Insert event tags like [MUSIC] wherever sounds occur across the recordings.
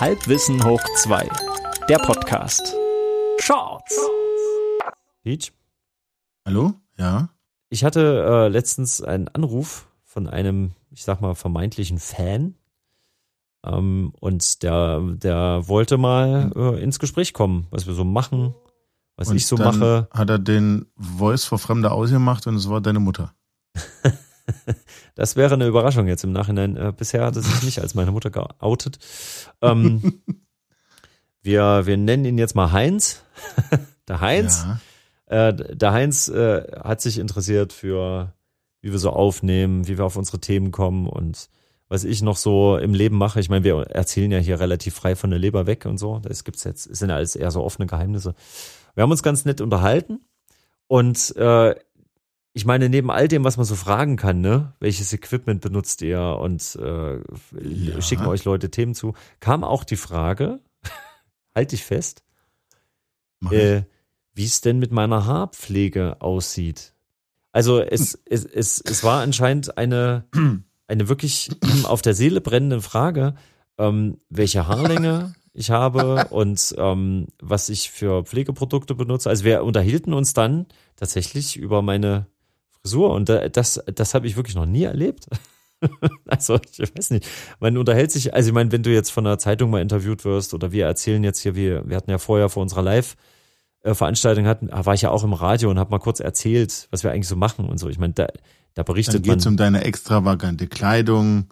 Halbwissen hoch 2. Der Podcast. Shorts. Peach? Hallo? Ja? Ich hatte äh, letztens einen Anruf von einem, ich sag mal, vermeintlichen Fan. Ähm, und der, der wollte mal äh, ins Gespräch kommen, was wir so machen, was und ich so dann mache. Hat er den Voice vor Fremder ausgemacht und es war deine Mutter. [LAUGHS] [LAUGHS] das wäre eine Überraschung jetzt im Nachhinein. Äh, bisher hat er sich nicht als meine Mutter geoutet. Ähm, [LAUGHS] wir, wir nennen ihn jetzt mal Heinz. [LAUGHS] der Heinz. Ja. Äh, der Heinz äh, hat sich interessiert für, wie wir so aufnehmen, wie wir auf unsere Themen kommen und was ich noch so im Leben mache. Ich meine, wir erzählen ja hier relativ frei von der Leber weg und so. Das gibt's jetzt, es sind ja alles eher so offene Geheimnisse. Wir haben uns ganz nett unterhalten und äh, ich meine, neben all dem, was man so fragen kann, ne, welches Equipment benutzt ihr und äh, Ja. schicken euch Leute Themen zu, kam auch die Frage, [LAUGHS] halt dich fest, äh, wie es denn mit meiner Haarpflege aussieht. Also es, es, es, es war anscheinend eine, [CLEARS THROAT] eine wirklich [CLEARS THROAT] auf der Seele brennende Frage, ähm, welche Haarlänge ich habe und ähm, was ich für Pflegeprodukte benutze. Also wir unterhielten uns dann tatsächlich über meine Frisur und da- das, das habe ich wirklich noch nie erlebt. [LAUGHS] Also ich weiß nicht, man unterhält sich, also ich meine, wenn du jetzt von einer Zeitung mal interviewt wirst oder wir erzählen jetzt hier, wir, wir hatten ja vorher vor unserer Live- Veranstaltung hatten, war ich ja auch im Radio und habe mal kurz erzählt, was wir eigentlich so machen und so. Ich meine, da, da Dann berichtet geht's man um deine extravagante Kleidung,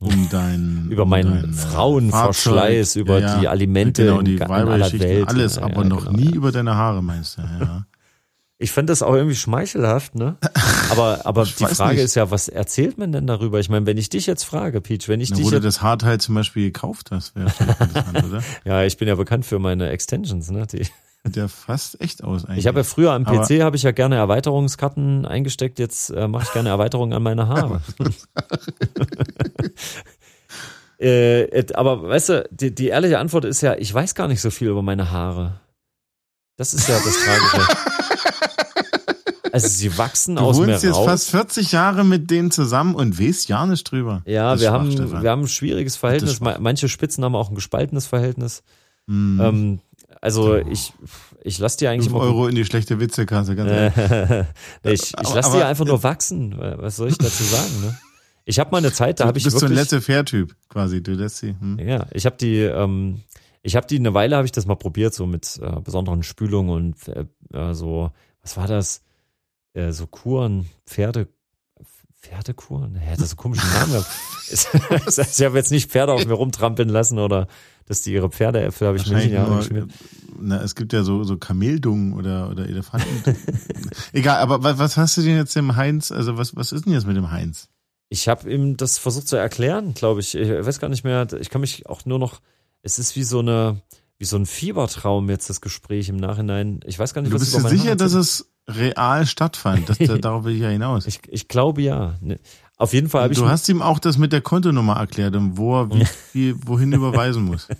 um [LAUGHS] dein über um meinen dein, äh, Frauenverschleiß, Fahrzeug. über Ja, die Alimente genau, die in aller Welt. alles, Ja, aber ja, noch genau, nie über deine Haare, meinst du, ja. [LAUGHS] Ich fand das auch irgendwie schmeichelhaft, ne? [LAUGHS] Aber, aber die Frage nicht. ist ja, was erzählt man denn darüber? Ich meine, wenn ich dich jetzt frage, Peach, wenn ich Na, dich wo du das Haarteil zum Beispiel gekauft hast, wäre interessant, oder? [LAUGHS] ja, ich bin ja bekannt für meine Extensions, ne? Die, [LAUGHS] Sieht ja fast echt aus eigentlich. ich habe ja früher am PC habe ich ja gerne Erweiterungskarten eingesteckt, jetzt äh, mache ich gerne Erweiterungen an meine Haare. äh, et- aber weißt du, die, die ehrliche Antwort ist ja, ich weiß gar nicht so viel über meine Haare. Das ist ja das Tragische. Also sie wachsen du aus mir wohnst jetzt raus. fast 40 Jahre mit denen zusammen und weißt ja nicht drüber. Ja, Das wir haben, Stefan. wir haben ein schwieriges Verhältnis. Manche Spitzen haben auch ein gespaltenes Verhältnis. Hm. Ähm, also ich, ich lasse die eigentlich 5 immer. Euro in die schlechte Witzekasse, ganz ehrlich. [LAUGHS] Äh, ich ich lasse die aber- einfach nur wachsen. Was soll ich dazu sagen? Ne? Ich habe mal eine Zeit, da habe ich du bist so ein wirklich. Laissez-faire-Typ quasi. Du lässt sie. Hm? Ja, ich habe die, ähm, ich habe die eine Weile habe ich das mal probiert, so mit äh, besonderen Spülungen und äh, äh, so, was war das? Äh, so Kuren, Pferde, Pferdekuren? Das ist so komischen Namen gehabt. Das heißt, ich habe jetzt nicht Pferde auf mir rumtrampeln lassen oder dass die ihre Pferdeäpfel habe ich mir nicht nur, na, es gibt ja so, so Kameldungen oder, oder Elefanten. [LAUGHS] Egal, aber was, was hast du denn jetzt dem Heinz, also was, was ist denn jetzt mit dem Heinz? Ich habe ihm das versucht zu erklären, glaube ich. Ich weiß gar nicht mehr. Ich kann mich auch nur noch. Es ist wie so eine, wie so ein Fiebertraum jetzt das Gespräch im Nachhinein. Ich weiß gar nicht, Du was bist meine sicher, dass es real stattfand? Das, da- [LAUGHS] darauf will ich ja hinaus. Ich, ich glaube ja. Ne. Auf jeden Fall habe ich. du hast ihm auch das mit der Kontonummer erklärt und wo er wie [LAUGHS] viel, wohin überweisen muss. [LAUGHS]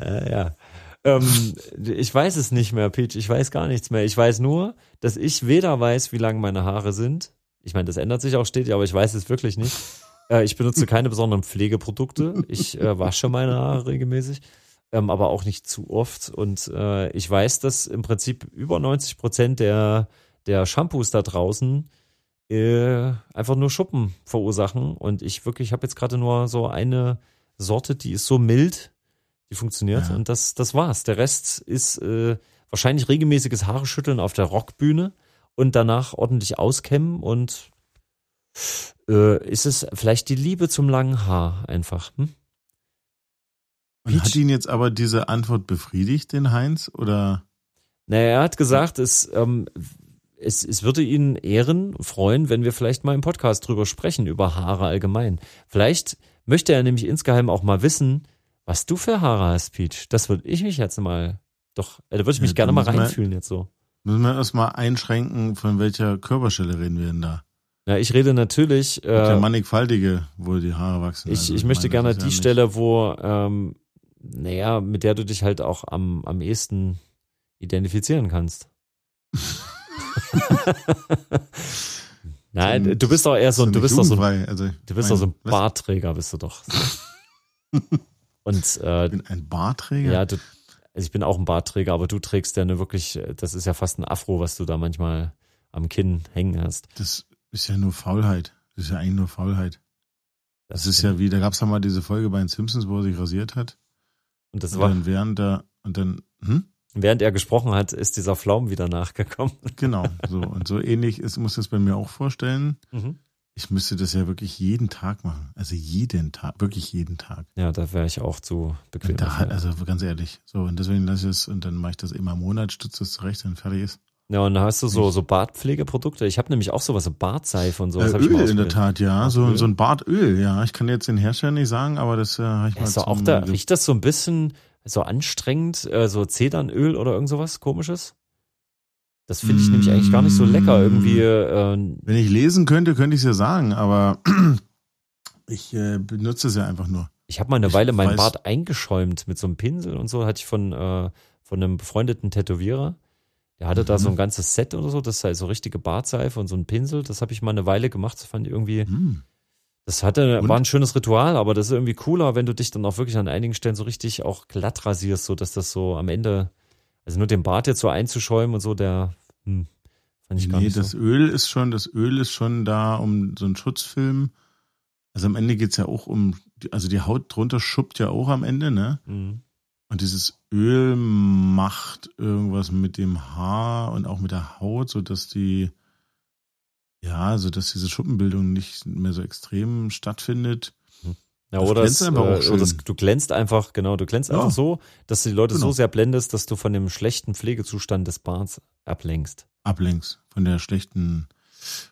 Äh, ja. Ähm, ich weiß es nicht mehr, Peach. Ich weiß gar nichts mehr. Ich weiß nur, dass ich weder weiß, wie lang meine Haare sind. Ich meine, das ändert sich auch stetig, aber ich weiß es wirklich nicht. Äh, ich benutze keine besonderen Pflegeprodukte. Ich äh, wasche meine Haare regelmäßig, ähm, aber auch nicht zu oft. Und äh, ich weiß, dass im Prinzip über 90 Prozent der, der Shampoos da draußen äh, einfach nur Schuppen verursachen. Und ich wirklich, ich habe jetzt gerade nur so eine Sorte, die ist so mild, die funktioniert. Ja. Und das, das war's. Der Rest ist äh, wahrscheinlich regelmäßiges Haare schütteln auf der Rockbühne und danach ordentlich auskämmen und äh, ist es vielleicht die Liebe zum langen Haar einfach. Hm? Und Peach? hat ihn jetzt aber diese Antwort befriedigt, den Heinz? Oder? Naja, er hat gesagt, es, ähm, es, es würde ihn ehren, freuen, wenn wir vielleicht mal im Podcast drüber sprechen, über Haare allgemein. Vielleicht möchte er nämlich insgeheim auch mal wissen, was du für Haare hast, Peach. Das würde ich mich jetzt mal, doch, äh, da würde ich mich Ja, gerne mal müssen wir- reinfühlen jetzt so. Müssen wir erstmal einschränken, von welcher Körperstelle reden wir denn da? Ja, ich rede natürlich, äh, mannigfaltige, wo die Haare wachsen. ich, Also ich möchte meine, gerne die ja Stelle, wo, ähm, naja, mit der du dich halt auch am, am ehesten identifizieren kannst. [LAUGHS] Nein, So- du bist doch eher so, so du bist doch so, jugendfrei. Also, du bist doch so ein was? Bartträger, bist du doch. [LAUGHS] Und äh, Ich bin ein Barträger. ja, du, also ich bin auch ein Bartträger, aber du trägst ja eine wirklich, äh, das ist ja fast ein Afro, was du da manchmal am Kinn hängen hast. Das ist ja nur Faulheit. Das ist ja eigentlich nur Faulheit. Das ist ja wie, da gab's ja mal diese Folge bei den Simpsons, wo er sich rasiert hat. Und das Und war, dann während da, und dann, hm? während er gesprochen hat, ist dieser Flaum wieder nachgekommen. [LAUGHS] Genau, so. Und so ähnlich ist, muss das bei mir auch vorstellen. Mhm. Ich müsste das ja wirklich jeden Tag machen. Also jeden Tag, wirklich jeden Tag. Ja, da wäre ich auch zu bequem. Da, also ganz ehrlich. So, und deswegen lasse ich es und dann mache ich das immer im Monat, stütze es zurecht und fertig ist. Ja, und da hast du so, so Bartpflegeprodukte. Ich habe nämlich auch sowas, so Bartseife und sowas. äh, Öl in der. Tat, ja. So, so ein Bartöl, ja. Ich kann jetzt den Hersteller nicht sagen, aber das äh, habe ich Ja, mal ist auch da, riecht das so ein bisschen so anstrengend, äh, so Zedernöl oder irgend sowas komisches? Das finde ich nämlich eigentlich gar nicht so lecker. Irgendwie, äh, Wenn ich lesen könnte, könnte ich es ja sagen, aber [CLEARS THROAT] ich äh, benutze es ja einfach nur. ich habe mal eine Ich Weile meinen Bart eingeschäumt mit so einem Pinsel und so, hatte ich von, äh, von einem befreundeten Tätowierer. Der hatte da Mhm. so ein ganzes Set oder so, das ist halt so richtige Bartseife und so ein Pinsel. Das habe ich mal eine Weile gemacht. Das fand ich irgendwie, Hm. das hatte, Und? war ein schönes Ritual, aber das ist irgendwie cooler, wenn du dich dann auch wirklich an einigen Stellen so richtig auch glatt rasierst, so dass das so am Ende, also nur den Bart jetzt so einzuschäumen und so, der, hm, fand ich gar Nee, nicht das so. Öl ist schon, das Öl ist schon da um so einen Schutzfilm. Also am Ende geht's ja auch um, also die Haut drunter schuppt ja auch am Ende, ne? Mhm. Und dieses Öl macht irgendwas mit dem Haar und auch mit der Haut, so dass die, ja, so dass diese Schuppenbildung nicht mehr so extrem stattfindet. Ja, Das oder, glänzt es, einfach auch äh, das, schön. du glänzt einfach, genau, du glänzt Ja. einfach so, dass du die Leute Genau. so sehr blendest, dass du von dem schlechten Pflegezustand des Barts ablenkst. Ablenks von der schlechten,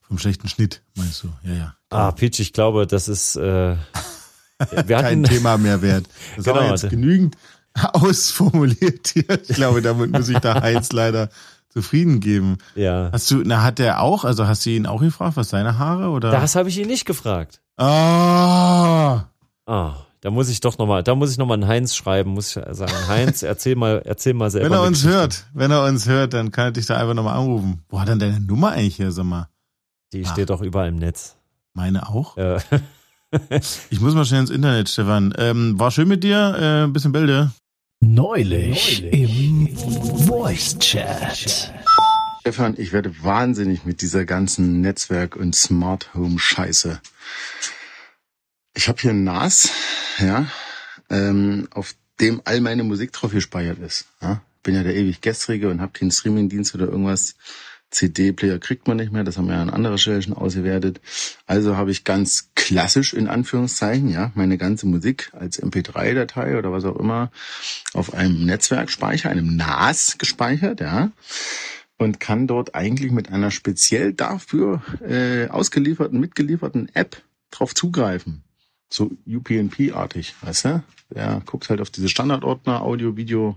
vom schlechten Schnitt, meinst du? Ja, ja. Ah, Peach, ich glaube, das ist, äh, [LAUGHS] wir Kein hatten, Thema mehr wert. Das Genau, auch jetzt genügend [LAUGHS] ausformuliert hier. Ich glaube, damit muss ich da Heinz leider zufrieden geben. ja, Hast du, na, hat der auch, also hast du ihn auch gefragt, was seine Haare oder? das habe ich ihn nicht gefragt. Ah, Ah, da muss ich doch nochmal, da muss ich nochmal einen Heinz schreiben, muss ich sagen, Heinz, erzähl mal, erzähl mal selber. wenn er uns hört, wenn er uns hört, dann kann er dich da einfach nochmal anrufen. Wo hat denn deine Nummer eigentlich her, sag mal? Die Ah. steht doch überall im Netz. Meine auch? Äh, Ich muss mal schnell ins Internet, Stefan. Ähm, war schön mit dir, äh, ein bisschen Bälde. Neulich im Voice Chat. Stefan, ich werde wahnsinnig mit dieser ganzen Netzwerk- und Smart Home Scheiße. Ich habe hier ein NAS, ja, ähm, auf dem all meine Musik drauf gespeichert ist. Ja. Bin ja der ewig gestrige und habe keinen Streamingdienst oder irgendwas. CD-Player kriegt man nicht mehr, das haben wir ja an anderer Stelle schon ausgewertet. Also habe ich ganz klassisch in Anführungszeichen, ja, meine ganze Musik als MP3-Datei oder was auch immer auf einem Netzwerkspeicher, einem NAS gespeichert, ja und kann dort eigentlich mit einer speziell dafür äh, ausgelieferten, mitgelieferten App drauf zugreifen. So UPnP-artig, weißt du? Der guckt halt auf diese Standardordner, Audio, Video,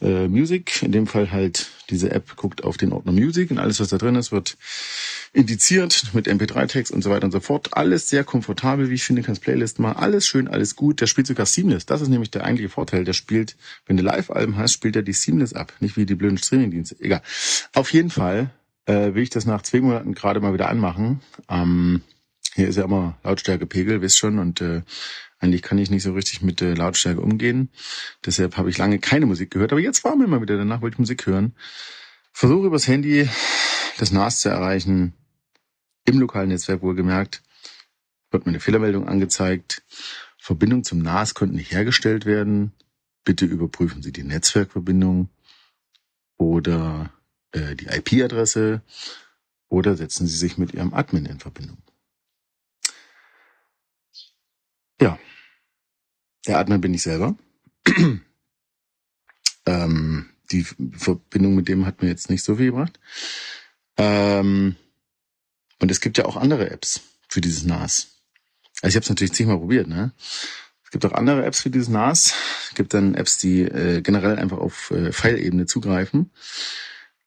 äh, Music. In dem Fall halt diese App guckt auf den Ordner Music und alles, was da drin ist, wird indiziert mit MP3-Text und so weiter und so fort. Alles sehr komfortabel, wie ich finde, kannst Playlist machen. Alles schön, alles gut. Der spielt sogar Seamless. Das ist nämlich der eigentliche Vorteil. Der spielt, wenn du Live-Alben hast, spielt er die Seamless ab. Nicht wie die blöden Streaming-Dienste. Egal. Auf jeden Fall äh, will ich das nach zwei Monaten gerade mal wieder anmachen. Ähm, hier ist ja immer Lautstärkepegel, wisst schon, und äh, eigentlich kann ich nicht so richtig mit äh, Lautstärke umgehen. Deshalb habe ich lange keine Musik gehört. Aber jetzt war mir mal wieder danach, wollte ich Musik hören. Versuche übers Handy das NAS zu erreichen. Im lokalen Netzwerk wohlgemerkt. Wird mir eine Fehlermeldung angezeigt. Verbindung zum NAS konnte nicht hergestellt werden. Bitte überprüfen Sie die Netzwerkverbindung oder äh, die IP-Adresse oder setzen Sie sich mit Ihrem Admin in Verbindung. Ja, der Admin bin ich selber. [CLEARS THROAT] ähm, die Verbindung mit dem hat mir jetzt nicht so viel gebracht. Ähm, und es gibt ja auch andere Apps für dieses NAS. Also ich habe es natürlich zigmal probiert, ne? Es gibt auch andere Apps für dieses NAS. Es gibt dann Apps, die äh, generell einfach auf äh, File-Ebene zugreifen.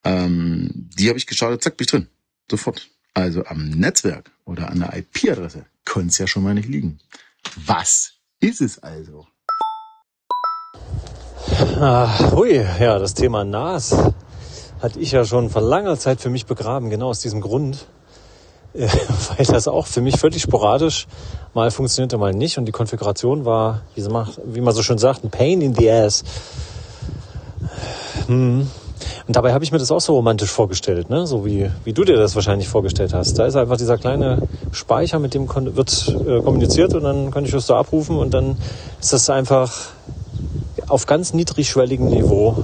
Ähm, die habe ich gestartet, zack, bin ich drin. Sofort. Also am Netzwerk oder an der IP-Adresse konnte es ja schon mal nicht liegen. Was ist es also? Ah, hui, ja, das Thema NAS hatte ich ja schon vor langer Zeit für mich begraben, genau aus diesem Grund. äh, [LAUGHS] weil das auch für mich völlig sporadisch mal funktionierte, mal nicht. Und die Konfiguration war, wie, man so schön sagt, ein Pain in the Ass. Hm. Und dabei habe ich mir das auch so romantisch vorgestellt, ne? so wie, wie du dir das wahrscheinlich vorgestellt hast. Da ist einfach dieser kleine Speicher, mit dem wird äh, kommuniziert und dann kann ich das da abrufen und dann ist das einfach auf ganz niedrigschwelligem Niveau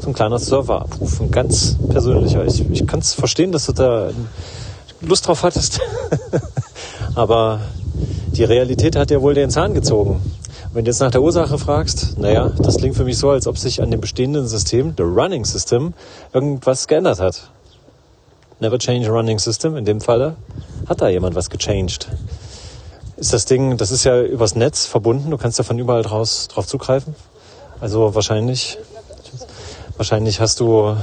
so ein kleiner Serverabruf, ein ganz persönlicher. Ich, ich kann es verstehen, dass du da Lust drauf hattest, [LAUGHS] aber die Realität hat ja wohl den Zahn gezogen. Wenn du jetzt nach der Ursache fragst, naja, das klingt für mich so, als ob sich an dem bestehenden System, der Running System, irgendwas geändert hat. Never change a running system. In dem Falle hat da jemand was gechanged. Ist das Ding, das ist ja übers Netz verbunden, du kannst ja von überall draus, drauf zugreifen. Also wahrscheinlich, wahrscheinlich hast du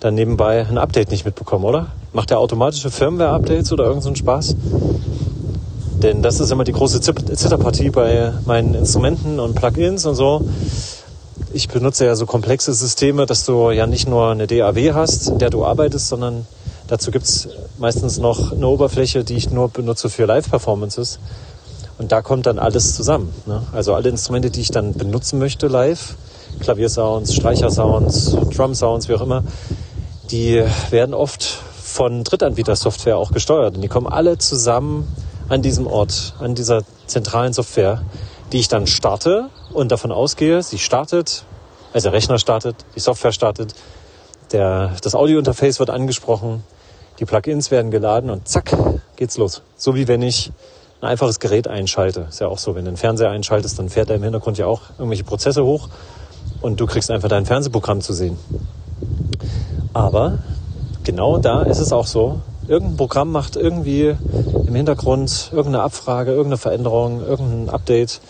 dann nebenbei ein Update nicht mitbekommen, oder? Macht der automatische Firmware-Updates oder irgendeinen so Spaß? Denn das ist immer die große Zitterpartie bei meinen Instrumenten und Plugins und so. Ich benutze ja so komplexe Systeme, dass du ja nicht nur eine DAW hast, in der du arbeitest, sondern dazu gibt's meistens noch eine Oberfläche, die ich nur benutze für Live-Performances. Und da kommt dann alles zusammen. Ne? Also alle Instrumente, die ich dann benutzen möchte live, Klaviersounds, Streichersounds, Drum-Sounds, wie auch immer, die werden oft von Drittanbieter-Software auch gesteuert. Und die kommen alle zusammen an diesem Ort, an dieser zentralen Software, die ich dann starte und davon ausgehe, sie startet, also der Rechner startet, die Software startet, der, das Audiointerface wird angesprochen, die Plugins werden geladen und zack, geht's los. So wie wenn ich ein einfaches Gerät einschalte. Ist ja auch so, wenn du einen Fernseher einschaltest, dann fährt da im Hintergrund ja auch irgendwelche Prozesse hoch und du kriegst einfach dein Fernsehprogramm zu sehen. Aber genau da ist es auch so, irgendein Programm macht irgendwie im Hintergrund irgendeine Abfrage, irgendeine Veränderung, irgendein Update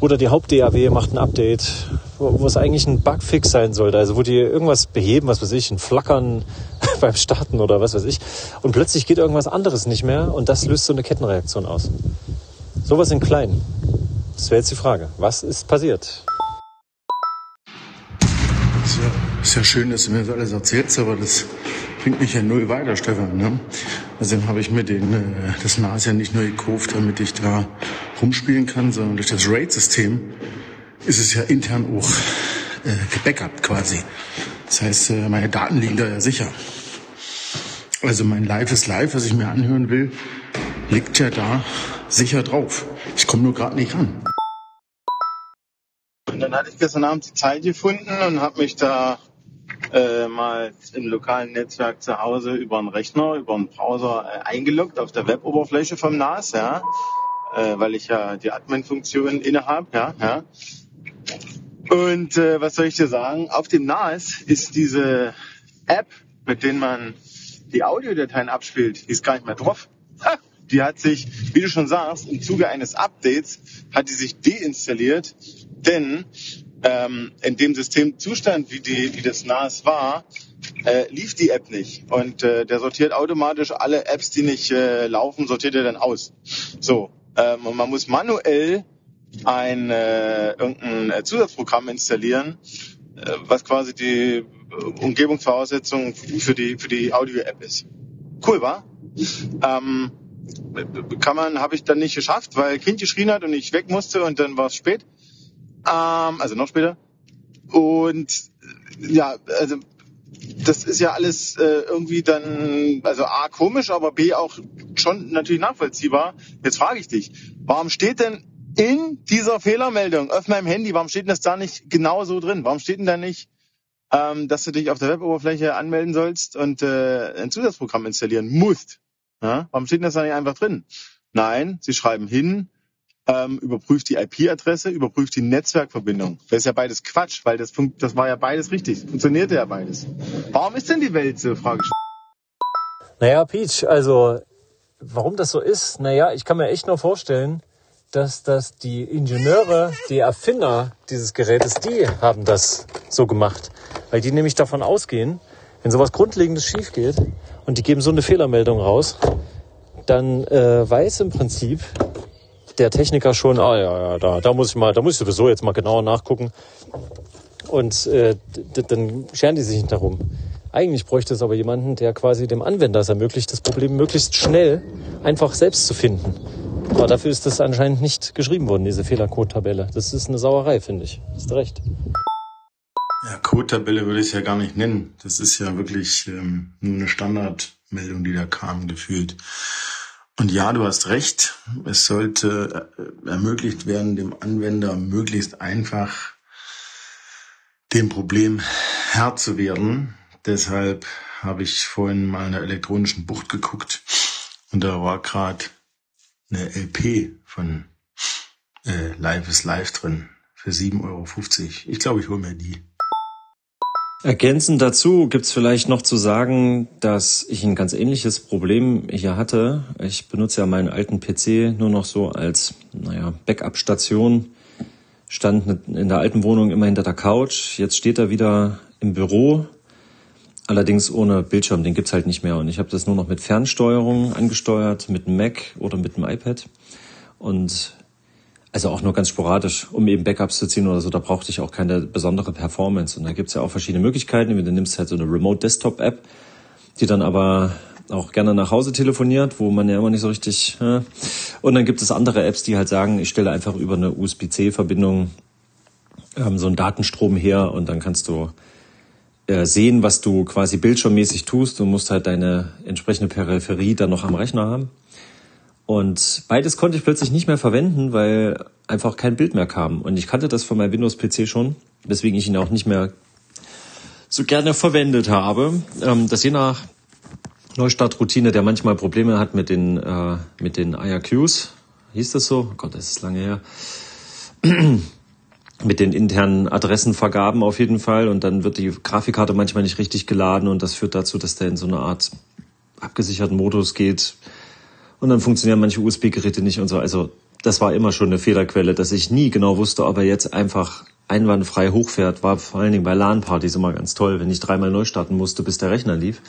oder die Haupt-DAW macht ein Update, wo, wo es eigentlich ein Bugfix sein sollte, also wo die irgendwas beheben, was weiß ich, ein Flackern [LAUGHS] beim Starten oder was weiß ich und plötzlich geht irgendwas anderes nicht mehr und das löst so eine Kettenreaktion aus. Sowas in klein. Das wäre jetzt die Frage. Was ist passiert? Ist ja, ist ja schön, dass du mir das alles erzählst, aber das bringt mich ja null weiter, Stefan. Ne? Also habe ich mir den, äh, das NAS ja nicht nur gekauft, damit ich da rumspielen kann, sondern durch das RAID-System ist es ja intern auch äh, gebackupt quasi. Das heißt, äh, meine Daten liegen da ja sicher. Also mein Live ist live, was ich mir anhören will, liegt ja da sicher drauf. Ich komme nur gerade nicht ran. Und dann hatte ich gestern Abend die Zeit gefunden und habe mich da äh, mal im lokalen Netzwerk zu Hause über einen Rechner, über einen Browser äh, eingeloggt auf der Weboberfläche vom NAS, ja, äh, weil ich ja die Admin-Funktion innehabe, ja, ja. Und äh, was soll ich dir sagen? Auf dem NAS ist diese App, mit der man die Audiodateien abspielt, die ist gar nicht mehr drauf. Ha! Die hat sich, wie du schon sagst, im Zuge eines Updates hat die sich deinstalliert, denn ähm, in dem Systemzustand, wie, die, wie das NAS war, äh, lief die App nicht. Und äh, der sortiert automatisch alle Apps, die nicht äh, laufen, sortiert er dann aus. So, ähm, und man muss manuell ein äh, irgendein Zusatzprogramm installieren, äh, was quasi die Umgebungsvoraussetzung für die für die Audio-App ist. Cool, war? Ähm, kann man, habe ich dann nicht geschafft, weil Kind geschrien hat und ich weg musste und dann war es spät. Ähm, also noch später. Und ja, also das ist ja alles äh, irgendwie dann, also A, komisch, aber B, auch schon natürlich nachvollziehbar. Jetzt frage ich dich, warum steht denn in dieser Fehlermeldung auf meinem Handy, warum steht denn das da nicht genau so drin? Warum steht denn da nicht, ähm, dass du dich auf der Weboberfläche anmelden sollst und äh, ein Zusatzprogramm installieren musst? Ja? Warum steht denn das da nicht einfach drin? Nein, sie schreiben hin, ähm, überprüft die IP-Adresse, überprüft die Netzwerkverbindung. Das ist ja beides Quatsch, weil das, das war ja beides richtig. Funktionierte ja beides. Warum ist denn die Welt so, Frage? Naja, Peach, also warum das so ist, naja, ich kann mir echt nur vorstellen, dass das die Ingenieure, die Erfinder dieses Gerätes, die haben das so gemacht. Weil die nämlich davon ausgehen, wenn sowas Grundlegendes schief geht und die geben so eine Fehlermeldung raus, dann äh, weiß im Prinzip der Techniker schon, ah ja, ja, da, da muss ich mal, da muss ich sowieso jetzt mal genauer nachgucken. Und äh, dann scheren die sich nicht darum. Eigentlich bräuchte es aber jemanden, der quasi dem Anwender es ermöglicht, das Problem möglichst schnell einfach selbst zu finden. Aber dafür ist das anscheinend nicht geschrieben worden, diese Fehlercode-Tabelle. Das ist eine Sauerei, finde ich. Hast recht. Ja, Code-Tabelle würde ich ja gar nicht nennen. Das ist ja wirklich ähm, nur eine Standardmeldung, die da kam, gefühlt. Und ja, du hast recht. Es sollte äh, ermöglicht werden, dem Anwender möglichst einfach dem Problem Herr zu werden. Deshalb habe ich vorhin mal in der elektronischen Bucht geguckt und da war gerade eine LP von äh, Live is Live drin für 7,50 Euro. Ich glaube, ich hole mir die. Ergänzend dazu gibt's vielleicht noch zu sagen, dass ich ein ganz ähnliches Problem hier hatte. Ich benutze ja meinen alten PC nur noch so als, naja, Backup-Station. Stand in der alten Wohnung immer hinter der Couch. Jetzt steht er wieder im Büro, allerdings ohne Bildschirm. Den gibt's halt nicht mehr. Und ich habe das nur noch mit Fernsteuerung angesteuert, mit dem Mac oder mit dem iPad. Und also auch nur ganz sporadisch, um eben Backups zu ziehen oder so, da brauchte ich auch keine besondere Performance. Und da gibt's ja auch verschiedene Möglichkeiten. Du nimmst halt so eine Remote Desktop App, die dann aber auch gerne nach Hause telefoniert, wo man ja immer nicht so richtig. Ja. Und dann gibt es andere Apps, die halt sagen, ich stelle einfach über eine USB-C-Verbindung ähm, so einen Datenstrom her und dann kannst du äh, sehen, was du quasi bildschirmmäßig tust. Du musst halt deine entsprechende Peripherie dann noch am Rechner haben. Und beides konnte ich plötzlich nicht mehr verwenden, weil einfach kein Bild mehr kam. Und ich kannte das von meinem Windows-PC schon, weswegen ich ihn auch nicht mehr so gerne verwendet habe. Ähm, dass je nach Neustartroutine, der manchmal Probleme hat mit den, äh, mit den IRQs, hieß das so? Oh Gott, das ist lange her. [CLEARS THROAT] mit den internen Adressenvergaben auf jeden Fall. Und dann wird die Grafikkarte manchmal nicht richtig geladen und das führt dazu, dass der in so eine Art abgesicherten Modus geht und dann funktionieren manche USB-Geräte nicht und so. Also das war immer schon eine Fehlerquelle, dass ich nie genau wusste, ob er jetzt einfach einwandfrei hochfährt. War vor allen Dingen bei LAN-Partys immer ganz toll, wenn ich dreimal neu starten musste, bis der Rechner lief.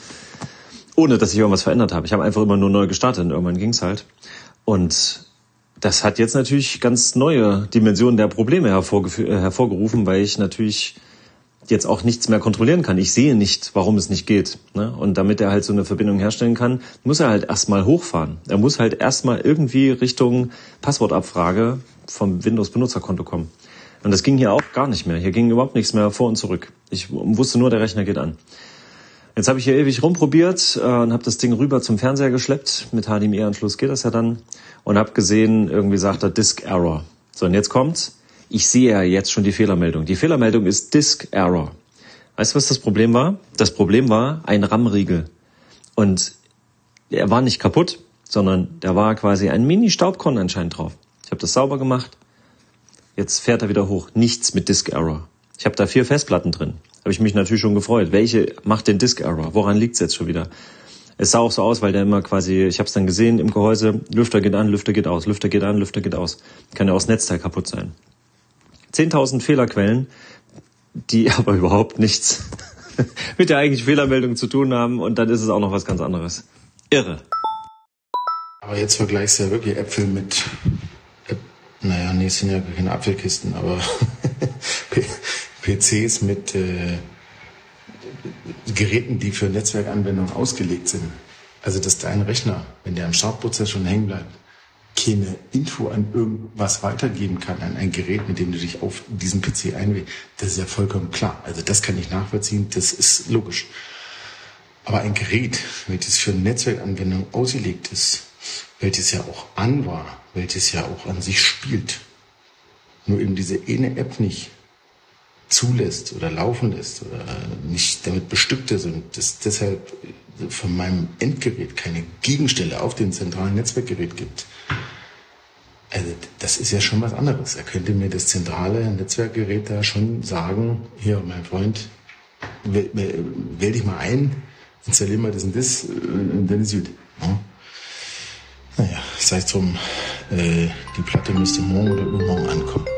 Ohne, dass ich irgendwas verändert habe. Ich habe einfach immer nur neu gestartet und irgendwann ging's halt. Und das hat jetzt natürlich ganz neue Dimensionen der Probleme äh, hervorgerufen, weil ich natürlich jetzt auch nichts mehr kontrollieren kann. Ich sehe nicht, warum es nicht geht. Ne? Und damit er halt so eine Verbindung herstellen kann, muss er halt erstmal hochfahren. Er muss halt erstmal irgendwie Richtung Passwortabfrage vom Windows-Benutzerkonto kommen. Und das ging hier auch gar nicht mehr. Hier ging überhaupt nichts mehr vor und zurück. Ich wusste nur, der Rechner geht an. Jetzt habe ich hier ewig rumprobiert äh, und habe das Ding rüber zum Fernseher geschleppt. Mit HDMI-Anschluss geht das ja dann. Und habe gesehen, irgendwie sagt er Disk Error. So, und jetzt kommt's ich sehe ja jetzt schon die Fehlermeldung. Die Fehlermeldung ist Disk Error. Weißt du, was das Problem war? Das Problem war ein RAM-Riegel. Und er war nicht kaputt, sondern da war quasi ein Mini-Staubkorn anscheinend drauf. Ich habe das sauber gemacht. Jetzt fährt er wieder hoch. Nichts mit Disk Error. Ich habe da vier Festplatten drin. Habe ich mich natürlich schon gefreut. Welche macht den Disk Error? Woran liegt's jetzt schon wieder? Es sah auch so aus, weil der immer quasi, ich habe es dann gesehen im Gehäuse, Lüfter geht an, Lüfter geht aus, Lüfter geht an, Lüfter geht aus. Kann ja auch das Netzteil kaputt sein. 10.000 Fehlerquellen, die [LAUGHS] aber überhaupt nichts [LAUGHS] mit der eigentlichen Fehlermeldung zu tun haben und dann ist es auch noch was ganz anderes. Irre. Aber jetzt vergleichst du ja wirklich Äpfel mit, äh, naja, nee, es sind ja keine Apfelkisten, aber [LAUGHS] PCs mit äh, Geräten, die für Netzwerkanwendungen ausgelegt sind. Also, dass dein Rechner, wenn der im Startprozess schon hängen bleibt, keine Info an irgendwas weitergeben kann, an ein Gerät, mit dem du dich auf diesen PC einwählst, das ist ja vollkommen klar. Also das kann ich nachvollziehen, das ist logisch. Aber ein Gerät, welches für Netzwerkanwendung ausgelegt ist, welches ja auch an war, welches ja auch an sich spielt, nur eben diese eine App nicht zulässt oder laufen lässt oder nicht damit bestückt ist und das deshalb von meinem Endgerät keine Gegenstelle auf dem zentralen Netzwerkgerät gibt, also das ist ja schon was anderes. Er könnte mir das zentrale Netzwerkgerät da schon sagen, hier, mein Freund, wähl, wähl dich mal ein, installier mal das und das und dann ist gut. Ja. Naja, sei es drum, äh, die Platte müsste morgen oder übermorgen ankommen.